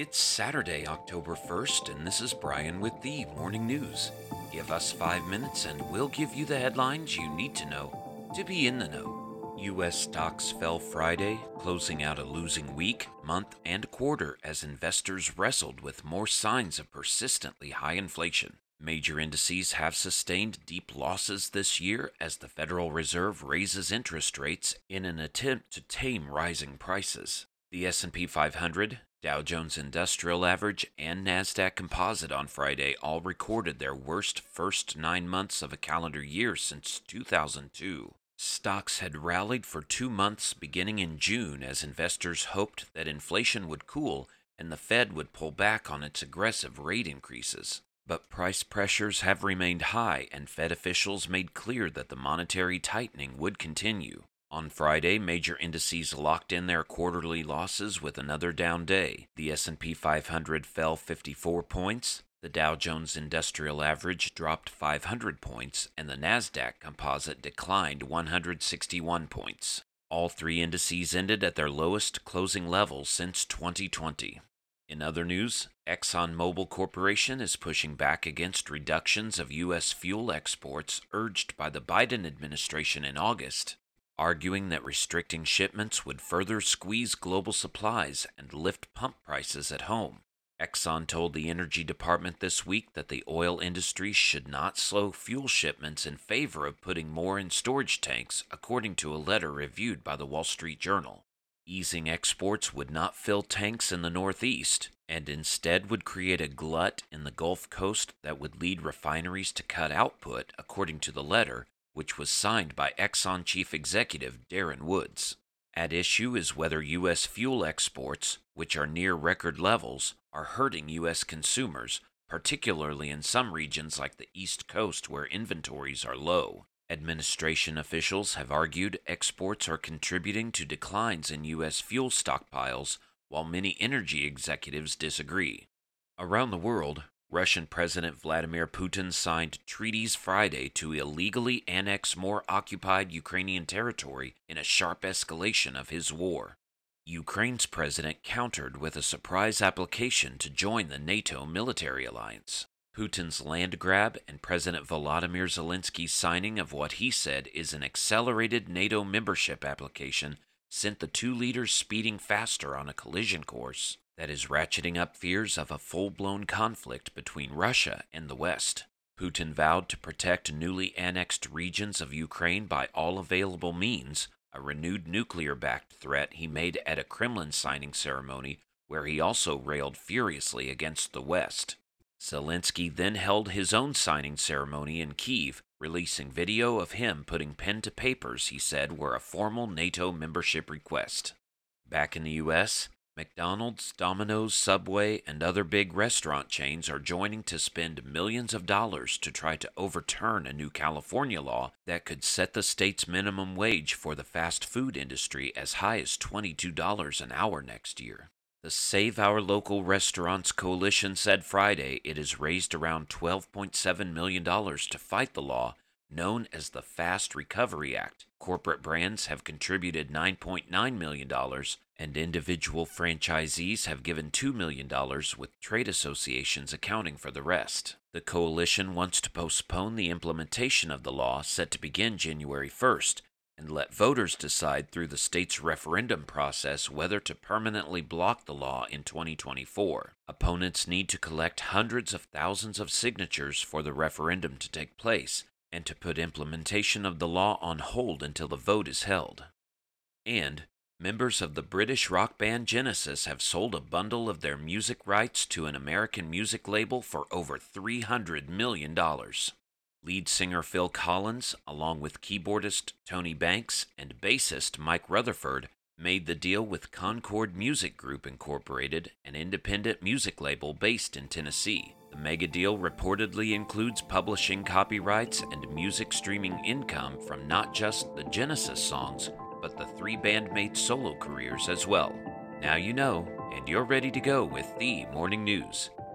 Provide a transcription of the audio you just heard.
It's Saturday, October 1st, and this is Brian with the Morning News. Give us five minutes and we'll give you the headlines you need to know to be in the know. U.S. stocks fell Friday, closing out a losing week, month, and quarter as investors wrestled with more signs of persistently high inflation. Major indices have sustained deep losses this year as the Federal Reserve raises interest rates in an attempt to tame rising prices. The S&P 500, Dow Jones Industrial Average, and Nasdaq Composite on Friday all recorded their worst first 9 months of a calendar year since 2002. Stocks had rallied for 2 months beginning in June as investors hoped that inflation would cool and the Fed would pull back on its aggressive rate increases. But price pressures have remained high and Fed officials made clear that the monetary tightening would continue. On Friday, major indices locked in their quarterly losses with another down day. The S&P 500 fell 54 points, the Dow Jones Industrial Average dropped 500 points, and the Nasdaq Composite declined 161 points. All three indices ended at their lowest closing levels since 2020. In other news, ExxonMobil Corporation is pushing back against reductions of U.S. fuel exports urged by the Biden administration in August arguing that restricting shipments would further squeeze global supplies and lift pump prices at home. Exxon told the Energy Department this week that the oil industry should not slow fuel shipments in favor of putting more in storage tanks, according to a letter reviewed by the Wall Street Journal. Easing exports would not fill tanks in the Northeast, and instead would create a glut in the Gulf Coast that would lead refineries to cut output, according to the letter, which was signed by Exxon chief executive Darren Woods. At issue is whether U.S. fuel exports, which are near record levels, are hurting U.S. consumers, particularly in some regions like the East Coast where inventories are low. Administration officials have argued exports are contributing to declines in U.S. fuel stockpiles, while many energy executives disagree. Around the world, Russian President Vladimir Putin signed treaties Friday to illegally annex more occupied Ukrainian territory in a sharp escalation of his war. Ukraine's president countered with a surprise application to join the NATO military alliance. Putin's land grab and President Volodymyr Zelensky's signing of what he said is an accelerated NATO membership application sent the two leaders speeding faster on a collision course that is ratcheting up fears of a full blown conflict between Russia and the West. Putin vowed to protect newly annexed regions of Ukraine by all available means, a renewed nuclear backed threat he made at a Kremlin signing ceremony where he also railed furiously against the West. Zelensky then held his own signing ceremony in Kiev, releasing video of him putting pen to papers he said were a formal NATO membership request. Back in the U.S., McDonald's, Domino's, Subway, and other big restaurant chains are joining to spend millions of dollars to try to overturn a new California law that could set the state's minimum wage for the fast food industry as high as $22 an hour next year. The Save Our Local Restaurants Coalition said Friday it has raised around $12.7 million to fight the law known as the Fast Recovery Act. Corporate brands have contributed $9.9 million, and individual franchisees have given $2 million, with trade associations accounting for the rest. The coalition wants to postpone the implementation of the law set to begin January 1st and let voters decide through the state's referendum process whether to permanently block the law in 2024. Opponents need to collect hundreds of thousands of signatures for the referendum to take place, and to put implementation of the law on hold until the vote is held. And members of the British rock band Genesis have sold a bundle of their music rights to an American music label for over $300 million. Lead singer Phil Collins, along with keyboardist Tony Banks and bassist Mike Rutherford, made the deal with Concord Music Group Incorporated, an independent music label based in Tennessee. The mega deal reportedly includes publishing copyrights and music streaming income from not just the Genesis songs, but the three bandmates' solo careers as well. Now you know, and you're ready to go with the morning news.